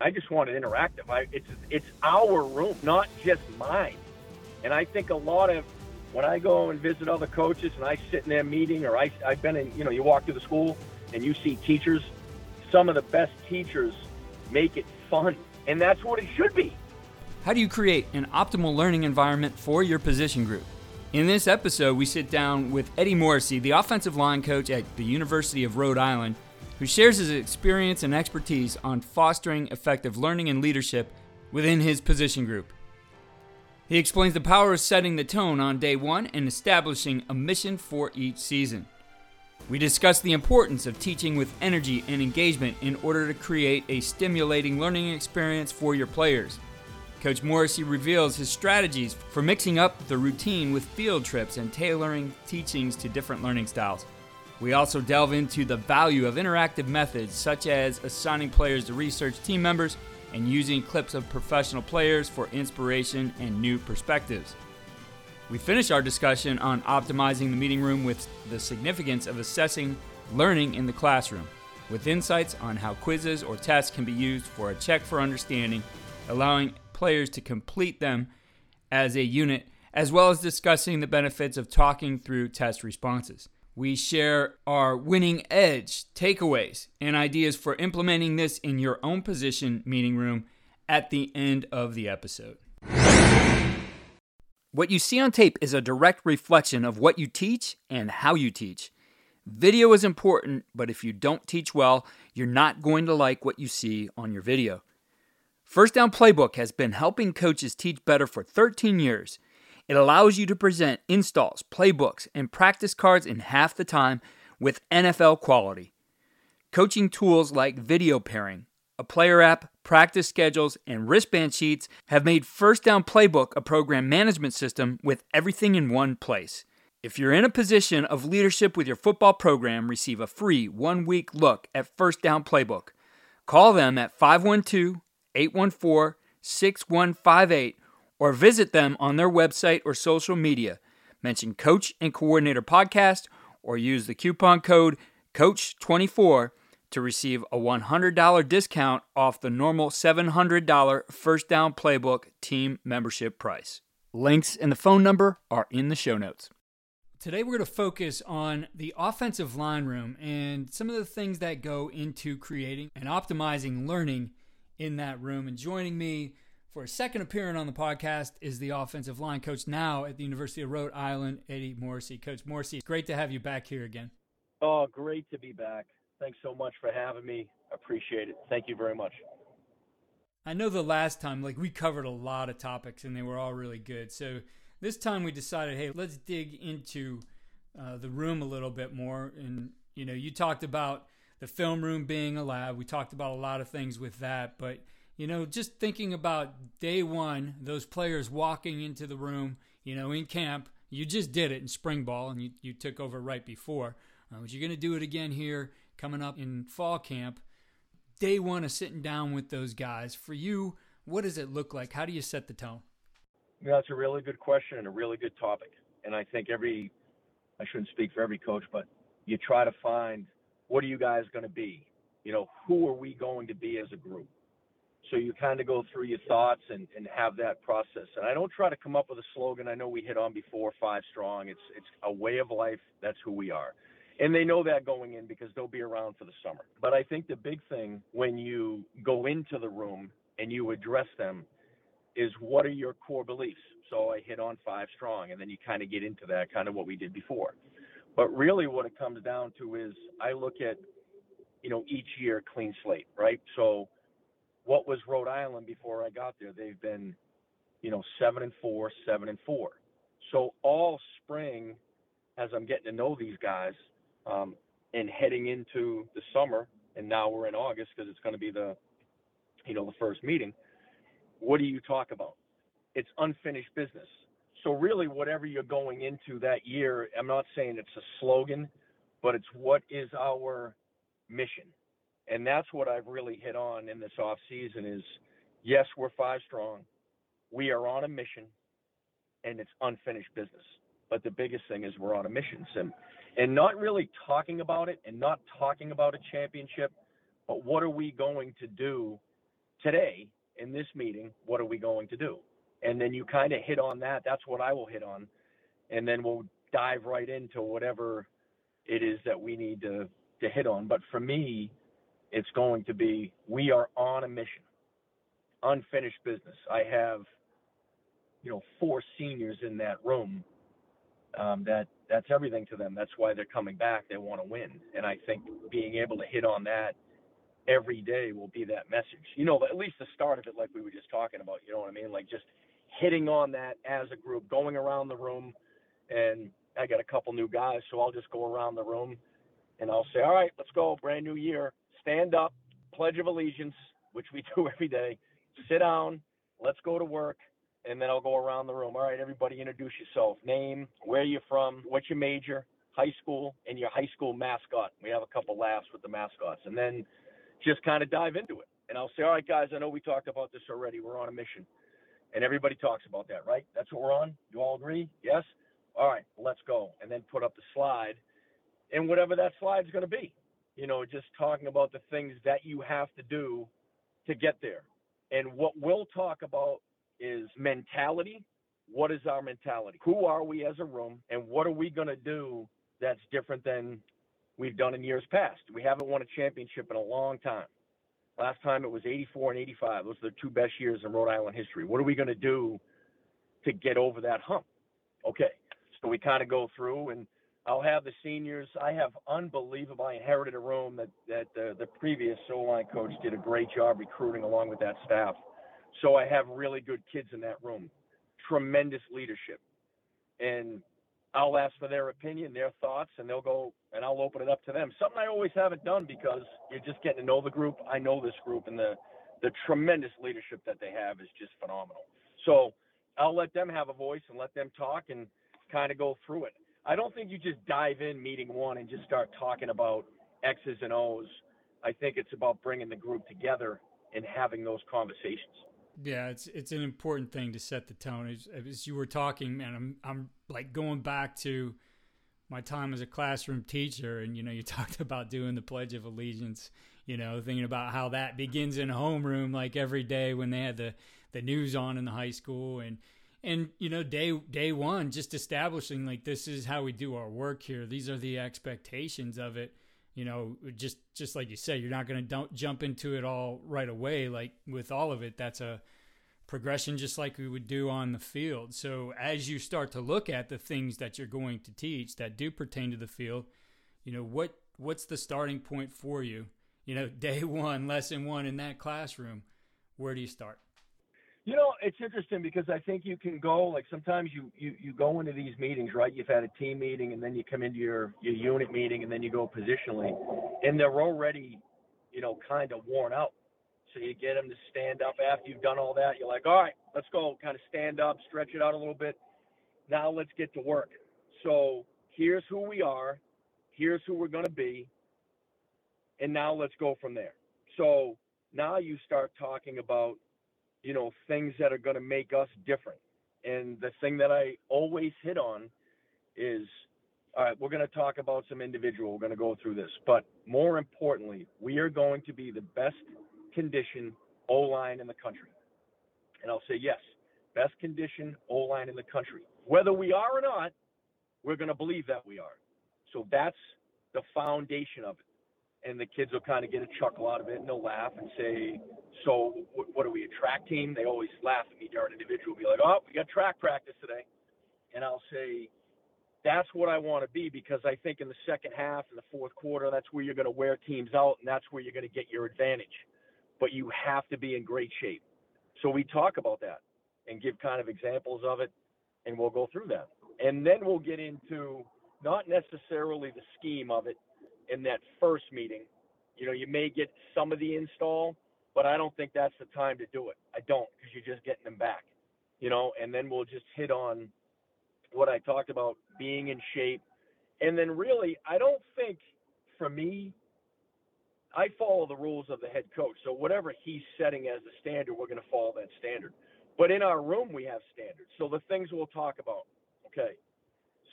I just want it interactive. I, it's it's our room, not just mine. And I think a lot of when I go and visit other coaches and I sit in their meeting or I, I've been in, you know, you walk through the school and you see teachers, some of the best teachers make it fun. And that's what it should be. How do you create an optimal learning environment for your position group? In this episode, we sit down with Eddie Morrissey, the offensive line coach at the University of Rhode Island, who shares his experience and expertise on fostering effective learning and leadership within his position group. He explains the power of setting the tone on day one and establishing a mission for each season. We discuss the importance of teaching with energy and engagement in order to create a stimulating learning experience for your players. Coach Morrissey reveals his strategies for mixing up the routine with field trips and tailoring teachings to different learning styles. We also delve into the value of interactive methods such as assigning players to research team members and using clips of professional players for inspiration and new perspectives. We finish our discussion on optimizing the meeting room with the significance of assessing learning in the classroom, with insights on how quizzes or tests can be used for a check for understanding, allowing players to complete them as a unit, as well as discussing the benefits of talking through test responses. We share our winning edge takeaways and ideas for implementing this in your own position meeting room at the end of the episode. What you see on tape is a direct reflection of what you teach and how you teach. Video is important, but if you don't teach well, you're not going to like what you see on your video. First Down Playbook has been helping coaches teach better for 13 years it allows you to present installs, playbooks, and practice cards in half the time with NFL quality. Coaching tools like video pairing, a player app, practice schedules, and wristband sheets have made First Down Playbook a program management system with everything in one place. If you're in a position of leadership with your football program, receive a free one week look at First Down Playbook. Call them at 512 814 6158 or visit them on their website or social media. Mention Coach and Coordinator Podcast or use the coupon code COACH24 to receive a $100 discount off the normal $700 First Down Playbook team membership price. Links and the phone number are in the show notes. Today, we're going to focus on the offensive line room and some of the things that go into creating and optimizing learning in that room. And joining me for a second appearance on the podcast is the offensive line coach now at the University of Rhode Island, Eddie Morrissey. Coach Morrissey, great to have you back here again. Oh, great to be back. Thanks so much for having me. Appreciate it. Thank you very much. I know the last time, like, we covered a lot of topics and they were all really good. So this time we decided, hey, let's dig into uh, the room a little bit more. And, you know, you talked about the film room being a lab. We talked about a lot of things with that, but you know, just thinking about day one, those players walking into the room, you know, in camp, you just did it in spring ball and you, you took over right before. Uh, but you're going to do it again here coming up in fall camp. Day one of sitting down with those guys. For you, what does it look like? How do you set the tone? Yeah, that's a really good question and a really good topic. And I think every, I shouldn't speak for every coach, but you try to find what are you guys going to be? You know, who are we going to be as a group? So you kind of go through your thoughts and, and have that process. And I don't try to come up with a slogan. I know we hit on before, five strong. It's it's a way of life. That's who we are. And they know that going in because they'll be around for the summer. But I think the big thing when you go into the room and you address them is what are your core beliefs? So I hit on five strong and then you kind of get into that kind of what we did before. But really what it comes down to is I look at, you know, each year clean slate, right? So what was Rhode Island before I got there? They've been, you know, seven and four, seven and four. So all spring, as I'm getting to know these guys, um, and heading into the summer, and now we're in August because it's going to be the, you know, the first meeting. What do you talk about? It's unfinished business. So really, whatever you're going into that year, I'm not saying it's a slogan, but it's what is our mission and that's what I've really hit on in this off season is yes, we're five strong. We are on a mission and it's unfinished business. But the biggest thing is we're on a mission and and not really talking about it and not talking about a championship, but what are we going to do today in this meeting, what are we going to do? And then you kind of hit on that. That's what I will hit on. And then we'll dive right into whatever it is that we need to, to hit on. But for me, it's going to be we are on a mission, unfinished business. I have, you know, four seniors in that room. Um, that that's everything to them. That's why they're coming back. They want to win, and I think being able to hit on that every day will be that message. You know, at least the start of it, like we were just talking about. You know what I mean? Like just hitting on that as a group, going around the room, and I got a couple new guys, so I'll just go around the room and I'll say, all right, let's go, brand new year. Stand up, Pledge of Allegiance, which we do every day. Sit down, let's go to work, and then I'll go around the room. All right, everybody, introduce yourself. Name, where you're from, what's your major, high school, and your high school mascot. We have a couple laughs with the mascots, and then just kind of dive into it. And I'll say, all right, guys, I know we talked about this already. We're on a mission. And everybody talks about that, right? That's what we're on. You all agree? Yes? All right, let's go. And then put up the slide and whatever that slide is going to be. You know, just talking about the things that you have to do to get there. And what we'll talk about is mentality. What is our mentality? Who are we as a room? And what are we going to do that's different than we've done in years past? We haven't won a championship in a long time. Last time it was 84 and 85. Those are the two best years in Rhode Island history. What are we going to do to get over that hump? Okay. So we kind of go through and I'll have the seniors. I have unbelievable. I inherited a room that that uh, the previous O line coach did a great job recruiting along with that staff. So I have really good kids in that room. Tremendous leadership, and I'll ask for their opinion, their thoughts, and they'll go and I'll open it up to them. Something I always haven't done because you're just getting to know the group. I know this group, and the the tremendous leadership that they have is just phenomenal. So I'll let them have a voice and let them talk and kind of go through it. I don't think you just dive in meeting one and just start talking about X's and O's. I think it's about bringing the group together and having those conversations. Yeah, it's it's an important thing to set the tone. As, as you were talking, man, I'm I'm like going back to my time as a classroom teacher, and you know, you talked about doing the Pledge of Allegiance. You know, thinking about how that begins in a homeroom, like every day when they had the the news on in the high school, and and you know day day one just establishing like this is how we do our work here. These are the expectations of it. You know just just like you said you're not going to jump into it all right away. Like with all of it that's a progression just like we would do on the field. So as you start to look at the things that you're going to teach that do pertain to the field you know what what's the starting point for you? You know day one lesson one in that classroom where do you start you know, it's interesting because I think you can go like sometimes you, you you go into these meetings, right? You've had a team meeting and then you come into your your unit meeting and then you go positionally, and they're already, you know, kind of worn out. So you get them to stand up after you've done all that. You're like, all right, let's go. Kind of stand up, stretch it out a little bit. Now let's get to work. So here's who we are. Here's who we're going to be. And now let's go from there. So now you start talking about you know, things that are going to make us different. And the thing that I always hit on is all right, we're going to talk about some individual. We're going to go through this. But more importantly, we are going to be the best condition O line in the country. And I'll say, yes, best condition O line in the country. Whether we are or not, we're going to believe that we are. So that's the foundation of it and the kids will kind of get a chuckle out of it and they'll laugh and say, "So what, what are we a track team?" They always laugh at me. Darn individual be like, "Oh, we got track practice today," and I'll say, "That's what I want to be because I think in the second half and the fourth quarter, that's where you're going to wear teams out and that's where you're going to get your advantage. But you have to be in great shape." So we talk about that and give kind of examples of it, and we'll go through that, and then we'll get into not necessarily the scheme of it in that first meeting. You know, you may get some of the install, but I don't think that's the time to do it. I don't because you're just getting them back. You know, and then we'll just hit on what I talked about being in shape. And then really, I don't think for me, I follow the rules of the head coach. So whatever he's setting as the standard, we're going to follow that standard. But in our room, we have standards. So the things we'll talk about. Okay.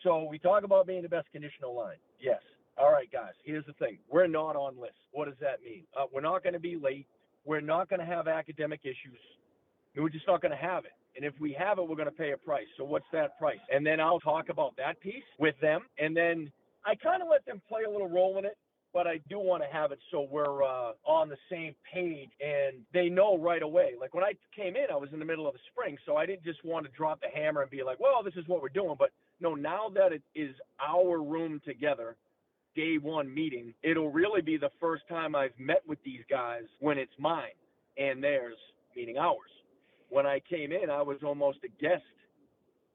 So we talk about being the best conditional line. Yes. All right, guys, here's the thing. We're not on list. What does that mean? Uh, we're not going to be late. we're not going to have academic issues. We're just not going to have it. And if we have it, we're going to pay a price. So what's that price? And then I'll talk about that piece with them. And then I kind of let them play a little role in it, but I do want to have it so we're uh, on the same page and they know right away. Like when I came in, I was in the middle of the spring, so I didn't just want to drop the hammer and be like, well, this is what we're doing. But no, now that it is our room together, day one meeting, it'll really be the first time I've met with these guys when it's mine and theirs, meaning ours when I came in, I was almost a guest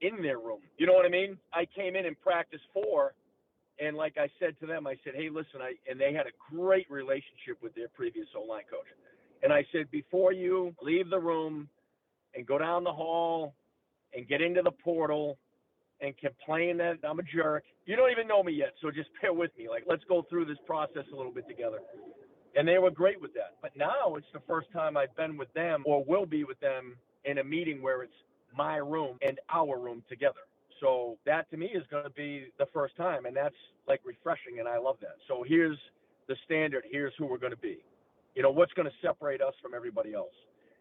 in their room. You know what I mean? I came in and practiced four, and like I said to them, I said, "Hey, listen," I and they had a great relationship with their previous O line coach, and I said, before you leave the room and go down the hall and get into the portal and complain that I'm a jerk, you don't even know me yet, so just bear with me. Like, let's go through this process a little bit together and they were great with that. But now it's the first time I've been with them or will be with them in a meeting where it's my room and our room together. So that to me is going to be the first time, and that's like refreshing, and I love that. So here's the standard. Here's who we're going to be. You know, what's going to separate us from everybody else,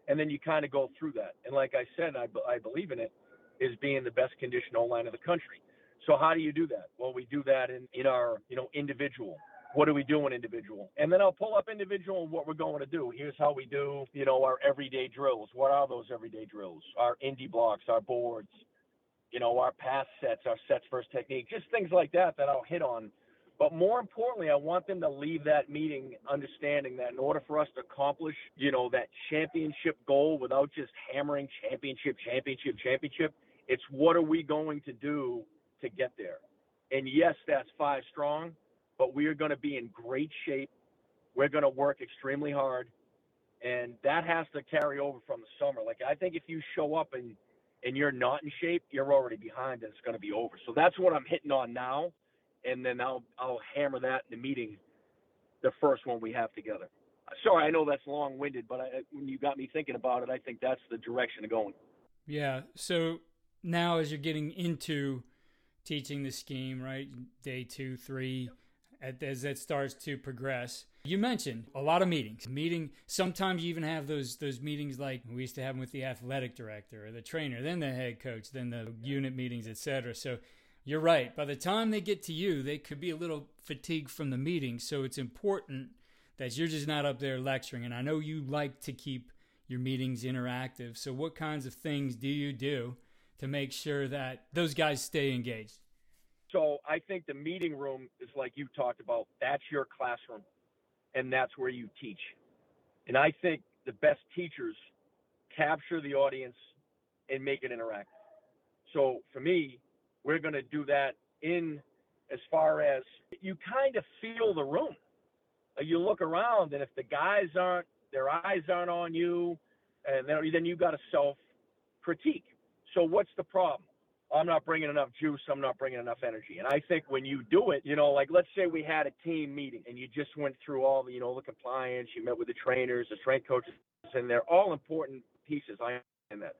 and then you kind of go through that. And like I said, I, I believe in it, is being the best conditioned O line of the country. So how do you do that? Well, we do that in in our you know individual what are we doing individual? And then I'll pull up individual and what we're going to do. Here's how we do, you know, our everyday drills. What are those everyday drills? Our indie blocks, our boards, you know, our pass sets, our sets first technique, just things like that that I'll hit on. But more importantly, I want them to leave that meeting understanding that in order for us to accomplish, you know, that championship goal without just hammering championship, championship, championship, it's what are we going to do to get there? And yes, that's five strong, but we are going to be in great shape. We're going to work extremely hard, and that has to carry over from the summer. Like I think if you show up and and you're not in shape, you're already behind, and it's going to be over. So that's what I'm hitting on now, and then I'll I'll hammer that in the meeting, the first one we have together. Sorry, I know that's long-winded, but I, when you got me thinking about it, I think that's the direction of going. Yeah. So now, as you're getting into teaching the scheme, right? Day two, three, as that starts to progress. You mentioned a lot of meetings. Meeting sometimes you even have those those meetings like we used to have them with the athletic director or the trainer, then the head coach, then the unit meetings, etc. So you're right. By the time they get to you, they could be a little fatigued from the meeting. So it's important that you're just not up there lecturing. And I know you like to keep your meetings interactive. So what kinds of things do you do to make sure that those guys stay engaged? So I think the meeting room is like you talked about. That's your classroom, and that's where you teach. And I think the best teachers capture the audience and make it interactive. So for me, we're going to do that in as far as you kind of feel the room. Uh, you look around, and if the guys aren't, their eyes aren't on you, and then, then you got to self critique. So what's the problem? I'm not bringing enough juice. I'm not bringing enough energy. And I think when you do it, you know, like let's say we had a team meeting and you just went through all the, you know, the compliance, you met with the trainers, the strength coaches, and they're all important pieces. I understand that.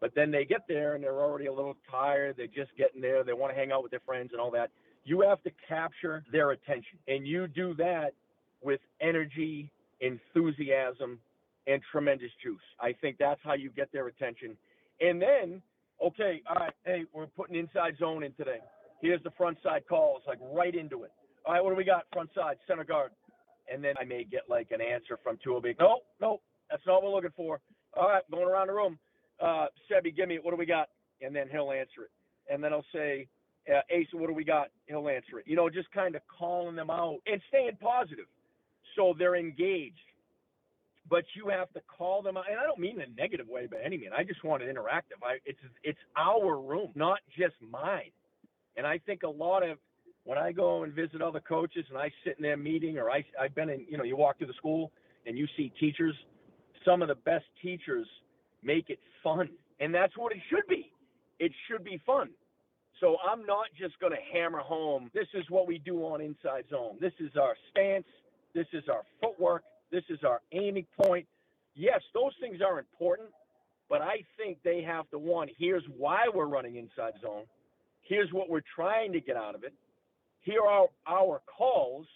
But then they get there and they're already a little tired. They're just getting there. They want to hang out with their friends and all that. You have to capture their attention. And you do that with energy, enthusiasm, and tremendous juice. I think that's how you get their attention. And then okay, all right, hey, we're putting inside zone in today. Here's the front side calls, like right into it. All right, what do we got? Front side, center guard. And then I may get like an answer from Tuobi. No, no, that's not what we're looking for. All right, going around the room. Uh, give me it. What do we got? And then he'll answer it. And then I'll say, uh, Ace, what do we got? He'll answer it. You know, just kind of calling them out and staying positive. So they're engaged but you have to call them out. And I don't mean in a negative way by any means. I just want it interactive. I, it's it's our room, not just mine. And I think a lot of when I go and visit other coaches and I sit in their meeting, or I I've been in, you know, you walk through the school and you see teachers. Some of the best teachers make it fun, and that's what it should be. It should be fun. So I'm not just going to hammer home. This is what we do on inside zone. This is our stance. This is our footwork this is our aiming point. Yes, those things are important, but I think they have to one, here's why we're running inside zone. Here's what we're trying to get out of it. Here are our calls.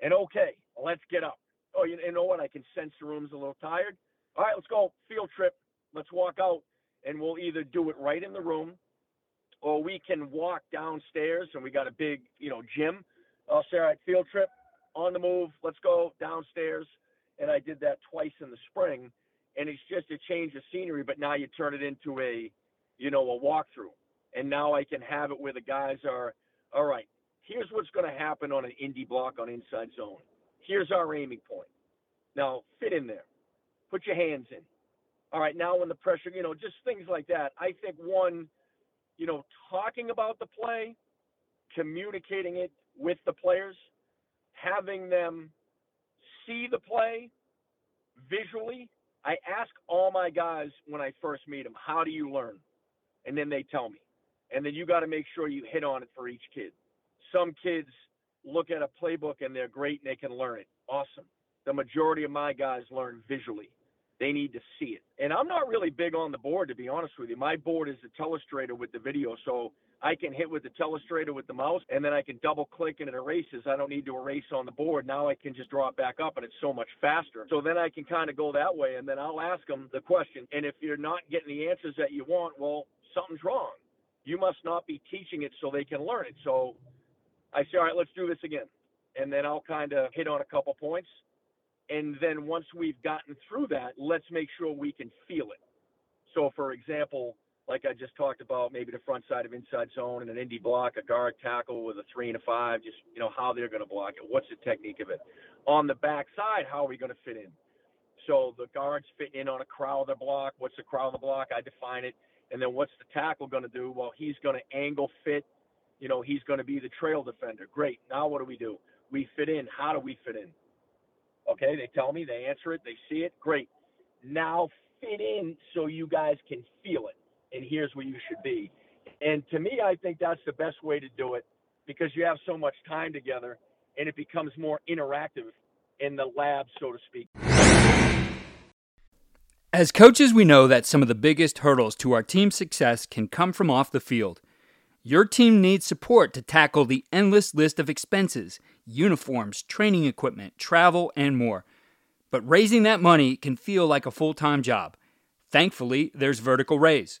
And okay, let's get up. oh, you, you know what? I can sense the room's a little tired. All right, let's go field trip. Let's walk out, and we'll either do it right in the room, or we can walk downstairs, and we got a big, you know, gym. I'll say, all right, field trip, on the move. Let's go downstairs. And I did that twice in the spring, and it's just a change of scenery. But now you turn it into a, you know, a walkthrough, and now I can have it where the guys are, all right. Here's what's going to happen on an indie block on inside zone. Here's our aiming point. Now fit in there. Put your hands in. All right, now when the pressure, you know, just things like that. I think one, you know, talking about the play, communicating it with the players, having them see the play visually. I ask all my guys when I first meet them, how do you learn? And then they tell me. And then you got to make sure you hit on it for each kid. Some kids look at a playbook and they're great and they can learn it. Awesome. The majority of my guys learn visually. They need to see it. And I'm not really big on the board, to be honest with you. My board is the telestrator with the video. So I can hit with the telestrator with the mouse and then I can double click and it erases. I don't need to erase on the board. Now I can just draw it back up and it's so much faster. So then I can kind of go that way and then I'll ask them the question. And if you're not getting the answers that you want, well, something's wrong. You must not be teaching it so they can learn it. So I say, all right, let's do this again. And then I'll kind of hit on a couple points. And then once we've gotten through that, let's make sure we can feel it. So, for example, like I just talked about, maybe the front side of inside zone and an indie block, a guard tackle with a three and a five, just, you know, how they're going to block it. What's the technique of it? On the back side, how are we going to fit in? So the guards fit in on a Crowther block. What's the Crowther block? I define it. And then what's the tackle going to do? Well, he's going to angle fit. You know, he's going to be the trail defender. Great. Now what do we do? We fit in. How do we fit in? Okay, they tell me, they answer it, they see it. Great. Now fit in so you guys can feel it and here's where you should be. And to me, I think that's the best way to do it because you have so much time together and it becomes more interactive in the lab, so to speak. As coaches, we know that some of the biggest hurdles to our team's success can come from off the field. Your team needs support to tackle the endless list of expenses uniforms, training equipment, travel, and more. But raising that money can feel like a full time job. Thankfully, there's Vertical Raise.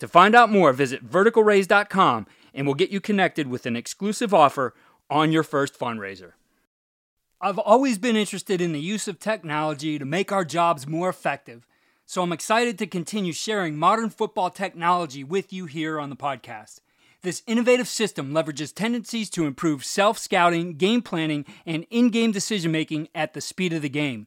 To find out more, visit verticalraise.com and we'll get you connected with an exclusive offer on your first fundraiser. I've always been interested in the use of technology to make our jobs more effective, so I'm excited to continue sharing modern football technology with you here on the podcast. This innovative system leverages tendencies to improve self scouting, game planning, and in game decision making at the speed of the game.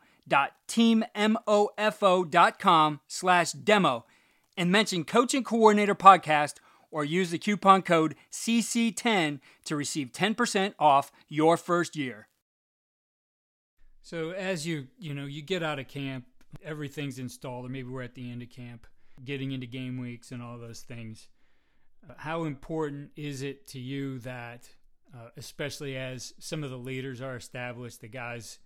www.teammofo.com slash demo and mention Coach and Coordinator Podcast or use the coupon code CC10 to receive 10% off your first year. So as you, you know, you get out of camp, everything's installed or maybe we're at the end of camp, getting into game weeks and all those things. Uh, how important is it to you that uh, especially as some of the leaders are established, the guys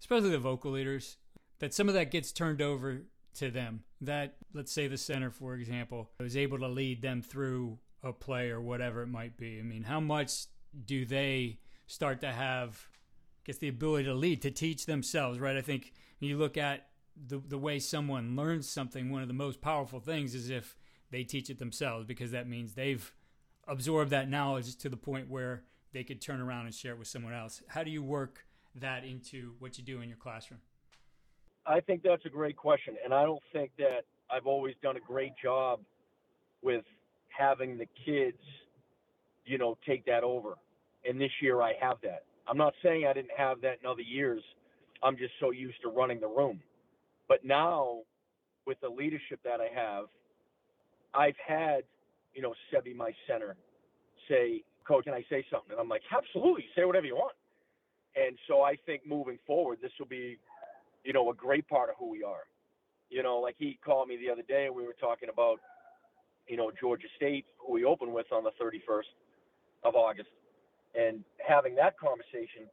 especially the vocal leaders, that some of that gets turned over to them. That, let's say, the center, for example, is able to lead them through a play or whatever it might be. I mean, how much do they start to have, I guess, the ability to lead, to teach themselves, right? I think you look at the, the way someone learns something, one of the most powerful things is if they teach it themselves, because that means they've absorbed that knowledge to the point where they could turn around and share it with someone else. How do you work that into what you do in your classroom? I think that's a great question, and I don't think that I've always done a great job with having the kids, you know, take that over. And this year I have that. I'm not saying I didn't have that in other years. I'm just so used to running the room. But now, with the leadership that I have, I've had, you know, Sebi, my center, say, Coach, can I say something? And I'm like, absolutely, say whatever you want. And so I think moving forward, this will be, you know, a great part of who we are. You know, like he called me the other day and we were talking about, you know, Georgia State, who we opened with on the 31st of August, and having that conversation,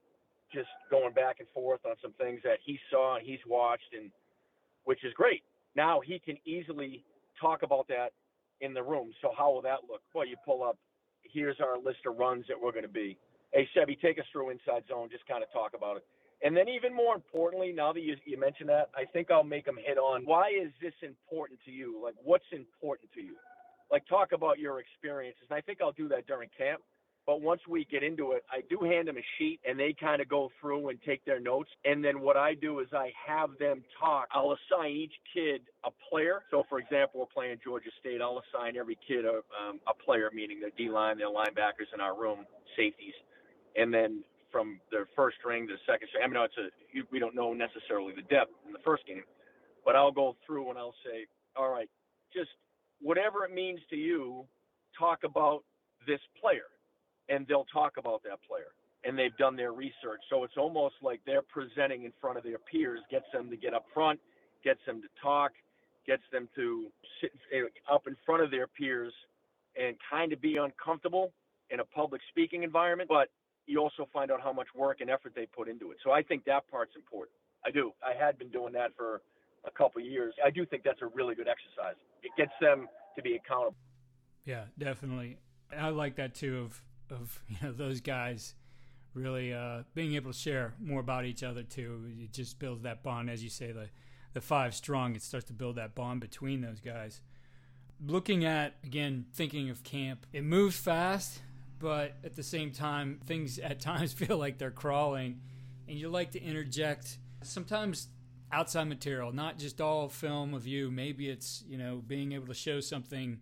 just going back and forth on some things that he saw and he's watched, and which is great. Now he can easily talk about that in the room. So how will that look? Well, you pull up, here's our list of runs that we're going to be. Hey, Chevy, take us through inside zone. Just kind of talk about it. And then, even more importantly, now that you, you mentioned that, I think I'll make them hit on why is this important to you? Like, what's important to you? Like, talk about your experiences. And I think I'll do that during camp. But once we get into it, I do hand them a sheet and they kind of go through and take their notes. And then what I do is I have them talk. I'll assign each kid a player. So, for example, we're playing Georgia State. I'll assign every kid a, um, a player, meaning their D line, their linebackers in our room, safeties. And then from the first string to the second string, I mean, no, it's a, we don't know necessarily the depth in the first game, but I'll go through and I'll say, all right, just whatever it means to you, talk about this player and they'll talk about that player and they've done their research. So it's almost like they're presenting in front of their peers, gets them to get up front, gets them to talk, gets them to sit eh, up in front of their peers and kind of be uncomfortable in a public speaking environment, but you also find out how much work and effort they put into it. So I think that part's important. I do. I had been doing that for a couple years. I do think that's a really good exercise. It gets them to be accountable. Yeah, definitely. I like that too of of you know those guys really uh, being able to share more about each other too. It just builds that bond, as you say, the the five strong. It starts to build that bond between those guys. Looking at again, thinking of camp, it moves fast, but at the same time, things at times feel like they're crawling, and you like to interject sometimes outside material, not just all film of you. Maybe it's you know being able to show something.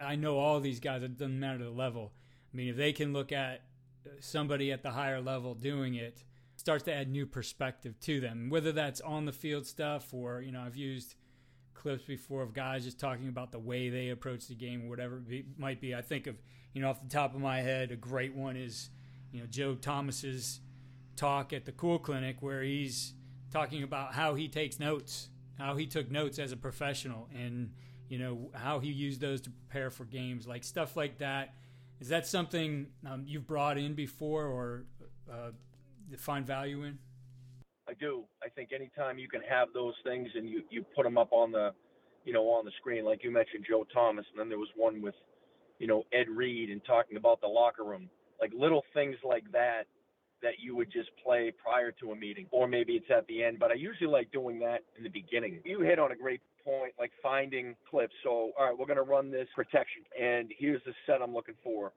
I know all these guys. It doesn't matter the level I mean, if they can look at uh, somebody at the higher level doing it, starts to add new perspective to them. Whether that's on the field stuff or you know, I've used clips before of guys just talking about the way they approach the game, whatever it might be. I think of you know off the top of my head, a great one is you know Joe Thomas's talk at the Cool Clinic where he's talking about how he takes notes, how he took notes as a professional, and you know how he used those to prepare for games, like stuff like that is that something um, you've brought in before or uh, find value in? I do. I think anytime you can have those things and you, you put them up on the, you know, on the screen, like you mentioned Joe Thomas, and then there was one with, you know, Ed Reed and talking about the locker room, like little things like that that you would just play prior to a meeting, or maybe it's at the end. But I usually like doing that in the beginning. You hit on a great point, like finding clips. So, all right, we're going to run this protection, and here's the set I'm looking for.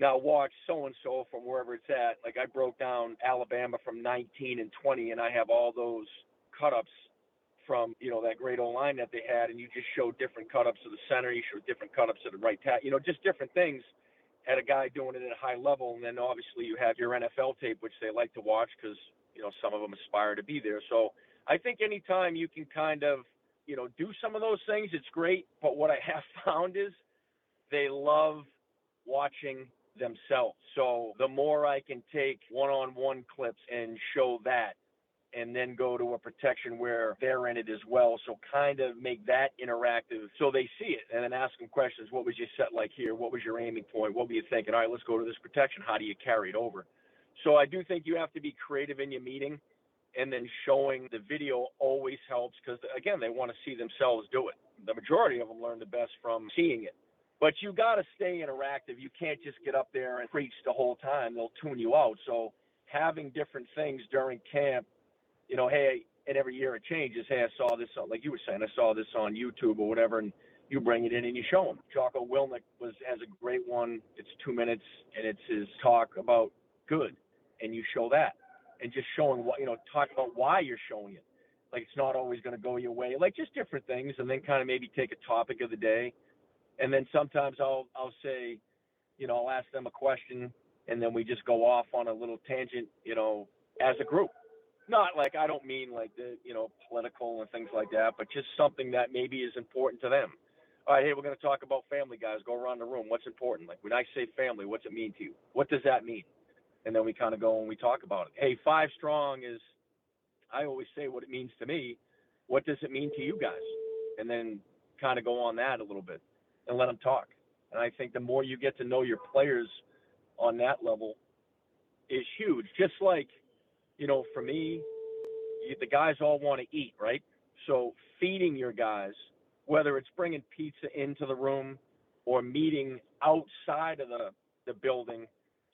Now watch so and so from wherever it's at. Like I broke down Alabama from 19 and 20, and I have all those cut ups from you know that great O line that they had, and you just show different cut ups to the center, you show different cut ups to the right tackle, you know, just different things. Had a guy doing it at a high level, and then obviously you have your NFL tape, which they like to watch because you know some of them aspire to be there. So I think anytime you can kind of you know, do some of those things. It's great. But what I have found is they love watching themselves. So the more I can take one on one clips and show that, and then go to a protection where they're in it as well. So kind of make that interactive so they see it and then ask them questions. What was your set like here? What was your aiming point? What were you thinking? All right, let's go to this protection. How do you carry it over? So I do think you have to be creative in your meeting and then showing the video always helps because again they want to see themselves do it the majority of them learn the best from seeing it but you got to stay interactive you can't just get up there and preach the whole time they'll tune you out so having different things during camp you know hey and every year it changes hey i saw this on like you were saying i saw this on youtube or whatever and you bring it in and you show them jocko willink was has a great one it's two minutes and it's his talk about good and you show that and just showing what you know, talk about why you're showing it. Like it's not always going to go your way. Like just different things, and then kind of maybe take a topic of the day, and then sometimes I'll I'll say, you know, I'll ask them a question, and then we just go off on a little tangent, you know, as a group. Not like I don't mean like the you know political and things like that, but just something that maybe is important to them. All right, hey, we're going to talk about family, guys. Go around the room. What's important? Like when I say family, what's it mean to you? What does that mean? And then we kind of go and we talk about it. Hey, five strong is, I always say what it means to me. What does it mean to you guys? And then kind of go on that a little bit and let them talk. And I think the more you get to know your players on that level is huge. Just like, you know, for me, the guys all want to eat, right? So feeding your guys – whether it's bringing pizza into the room or meeting outside of the, the building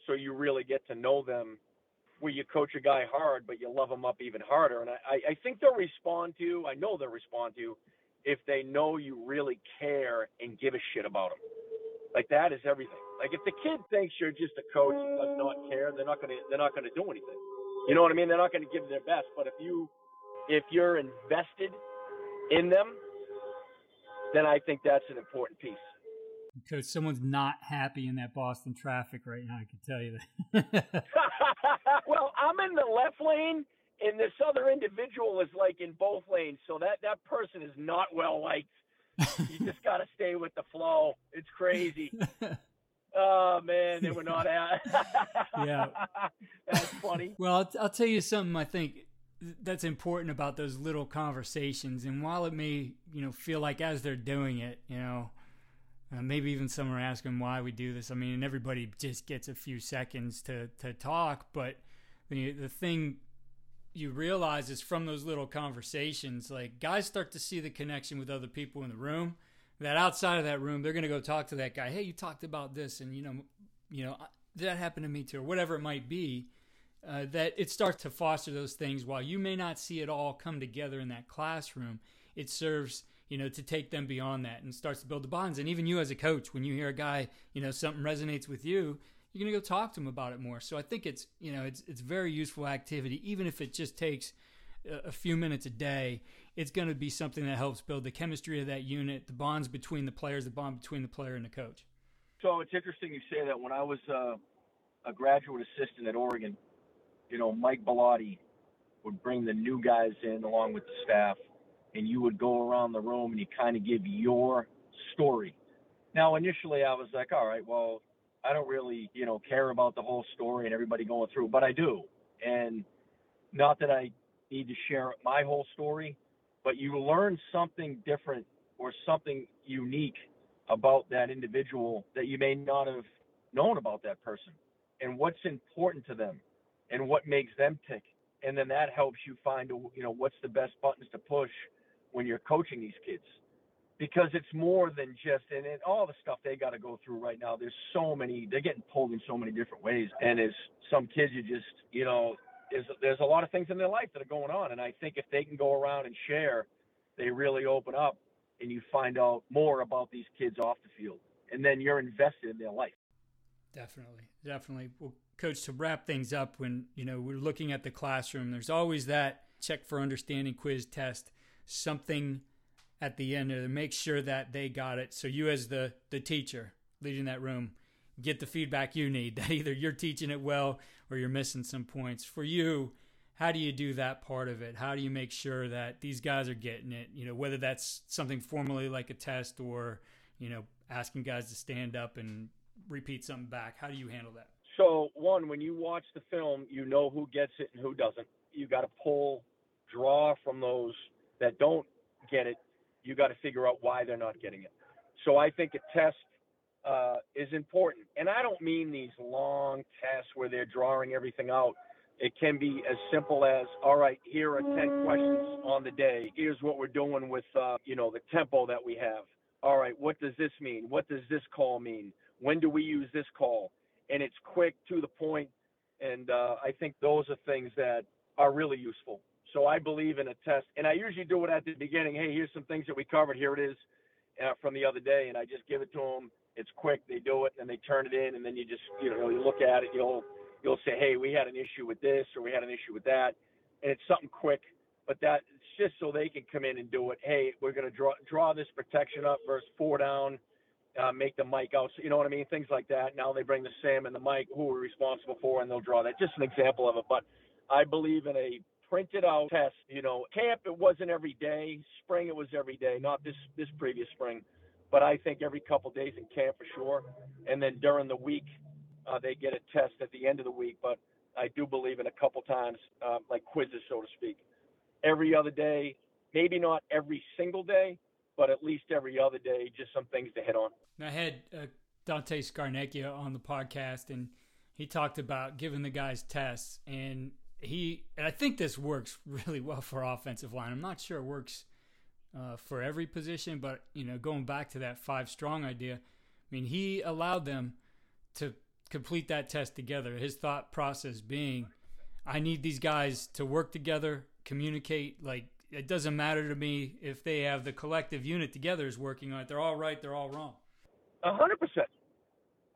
so you really get to know them where you coach a guy hard but you love him up even harder. And I, I think they'll respond to you. I know they'll respond to you if they know you really care and give a shit about them like that is everything. Like if the kid thinks you're just a coach and does not care they're not gonna they're not gonna do anything you know what i mean they're not gonna give their best but if you if you're invested in them then I think that's an important piece. Coach, someone's not happy in that Boston traffic right now. I can tell you that. well, I'm in the left lane, and this other individual is like in both lanes, so that that person is not well liked. you just got to stay with the flow. It's crazy. Oh man, they were not out. yeah, that's funny. Well, I'll, I'll tell you something. I think that's important about those little conversations. And while it may, you know, feel like as they're doing it, you know, uh, maybe even some are asking why we do this. I mean, and everybody just gets a few seconds to to talk, but the the thing you realize is from those little conversations, like guys start to see the connection with other people in the room. That outside of that room, they're going to go talk to that guy. Hey, you talked about this, and you know, you know, that happened to me too, or whatever it might be uh, that it starts to foster those things. While you may not see it all come together in that classroom it serves you know to take them beyond that and starts to build the bonds. And even you as a coach when you hear a guy you know something resonates with you you're to go talk to him about it more. So i think it's you know it's it's very useful activity even if it just takes a few minutes a day it's going to be something that helps build the chemistry of that unit the bonds between the players the bond between the player and the coach so it's interesting you say that when i was uh, a graduate assistant at oregon you know, Mike Bellotti would bring the new guys in along with the staff, and you would go around the room and you kind of give your story. Now, initially, I was like, all right, well, I don't really, you know, care about the whole story and everybody going through, but I do. And not that I need to share my whole story, but you learn something different or something unique about that individual that you may not have known about that person and what's important to them and what makes them tick. And then that helps you find, you know, what's the best buttons to push when you're coaching these kids. Because it's more than just, and, and all the stuff they got to go through right now. There's so many, they're getting pulled in so many different ways. And as some kids, you just, you know, there's, there's a lot of things in their life that are going on. And I think if they can go around and share, they really open up and you find out more about these kids off the field. And then you're invested in their life. Definitely. Definitely. Well, coach to wrap things up when you know we're looking at the classroom there's always that check for understanding quiz test something at the end to make sure that they got it so you as the the teacher leading that room get the feedback you need that either you're teaching it well or you're missing some points for you how do you do that part of it how do you make sure that these guys are getting it you know whether that's something formally like a test or you know asking guys to stand up and repeat something back how do you handle that so one, when you watch the film, you know who gets it and who doesn't. You got to pull, draw from those that don't get it. You got to figure out why they're not getting it. So I think a test uh, is important, and I don't mean these long tests where they're drawing everything out. It can be as simple as, all right, here are 10 questions on the day. Here's what we're doing with, uh, you know, the tempo that we have. All right, what does this mean? What does this call mean? When do we use this call? and it's quick to the point. And uh, I think those are things that are really useful. So I believe in a test, and I usually do it at the beginning. Hey, here's some things that we covered. Here it is uh, from the other day, and I just give it to them. It's quick. They do it, and they turn it in, and then you just you know you look at it. You'll you'll say, hey, we had an issue with this, or we had an issue with that, and it's something quick. But that just so they can come in and do it. Hey, we're going to draw draw this protection up versus four down, uh, make the Mike out. So, you know what I mean? Things like that. Now they bring the Sam and the Mike, who we're responsible for, and they'll draw that. Just an example of it. But I believe in a printed out test. You know, camp it wasn't every day. Spring it was every day. Not this this previous spring, but I think every couple days in camp for sure. And then during the week, uh, they get a test at the end of the week. But I do believe in a couple times, uh, like quizzes, so to speak. Every other day, maybe not every single day, but at least every other day, just some things to hit on. I had uh, Dante Scarnecchia on the podcast, and he talked about giving the guys tests, and he and I think this works really well for offensive line. I'm not sure it works uh, for every position, but you know, going back to that five strong idea, I mean, he allowed them to complete that test together. His thought process being, I need these guys to work together, communicate. Like it doesn't matter to me if they have the collective unit together is working on it. They're all right. They're all wrong. A hundred percent.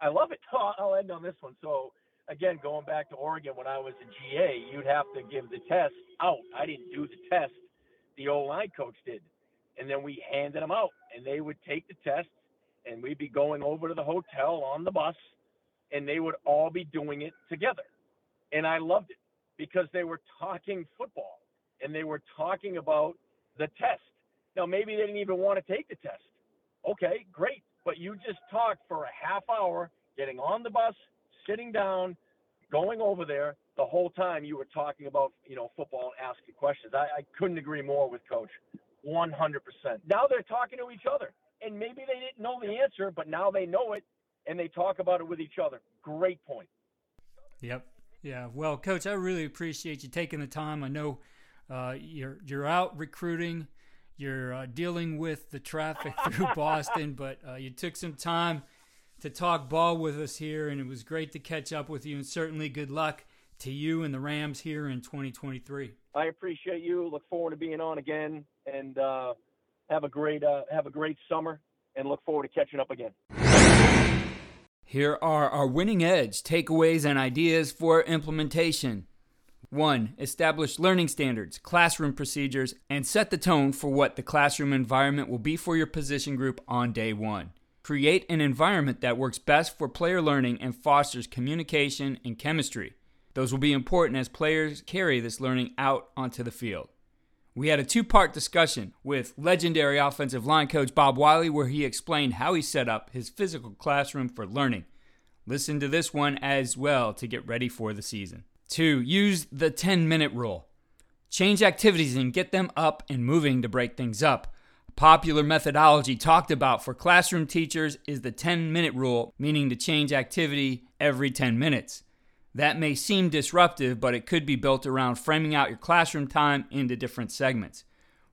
I love it. I'll end on this one. So again, going back to Oregon when I was a GA, you'd have to give the test out. I didn't do the test. The O line coach did. And then we handed them out and they would take the test and we'd be going over to the hotel on the bus and they would all be doing it together. And I loved it because they were talking football and they were talking about the test. Now, maybe they didn't even want to take the test. Okay, great. But you just talked for a half hour, getting on the bus, sitting down, going over there. The whole time you were talking about, you know, football and asking questions. I, I couldn't agree more with Coach. 100%. Now they're talking to each other. And maybe they didn't know the answer, but now they know it and they talk about it with each other. Great point. Yep. Yeah. Well, Coach, I really appreciate you taking the time. I know uh, you're you're out recruiting, you're uh, dealing with the traffic through Boston, but uh, you took some time to talk ball with us here, and it was great to catch up with you. And certainly, good luck to you and the Rams here in 2023. I appreciate you. Look forward to being on again, and uh, have a great uh, have a great summer, and look forward to catching up again. Here are our winning edge takeaways and ideas for implementation. 1. Establish learning standards, classroom procedures, and set the tone for what the classroom environment will be for your position group on day 1. Create an environment that works best for player learning and fosters communication and chemistry. Those will be important as players carry this learning out onto the field. We had a two part discussion with legendary offensive line coach Bob Wylie, where he explained how he set up his physical classroom for learning. Listen to this one as well to get ready for the season. Two, use the 10 minute rule. Change activities and get them up and moving to break things up. A popular methodology talked about for classroom teachers is the 10 minute rule, meaning to change activity every 10 minutes. That may seem disruptive, but it could be built around framing out your classroom time into different segments.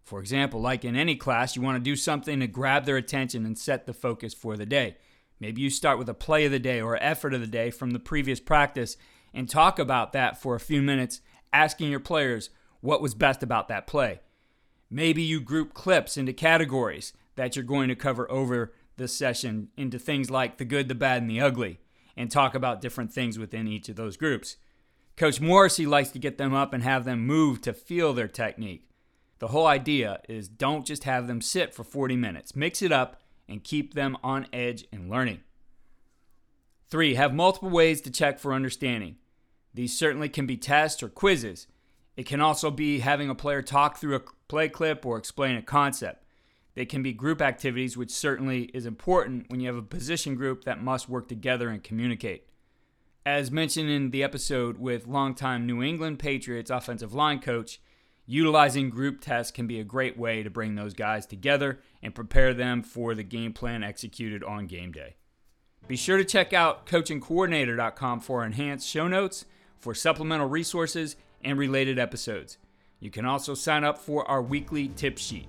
For example, like in any class, you want to do something to grab their attention and set the focus for the day. Maybe you start with a play of the day or effort of the day from the previous practice and talk about that for a few minutes, asking your players what was best about that play. Maybe you group clips into categories that you're going to cover over the session into things like the good, the bad, and the ugly and talk about different things within each of those groups. Coach Morrissey likes to get them up and have them move to feel their technique. The whole idea is don't just have them sit for 40 minutes. Mix it up and keep them on edge and learning. Three, have multiple ways to check for understanding. These certainly can be tests or quizzes. It can also be having a player talk through a play clip or explain a concept. They can be group activities, which certainly is important when you have a position group that must work together and communicate. As mentioned in the episode with longtime New England Patriots offensive line coach, utilizing group tests can be a great way to bring those guys together and prepare them for the game plan executed on game day. Be sure to check out coachingcoordinator.com for enhanced show notes, for supplemental resources, and related episodes. You can also sign up for our weekly tip sheet.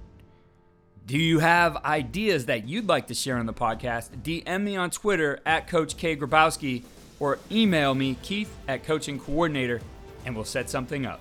Do you have ideas that you'd like to share on the podcast? DM me on Twitter at Coach K. Grabowski or email me, Keith at Coaching Coordinator, and we'll set something up.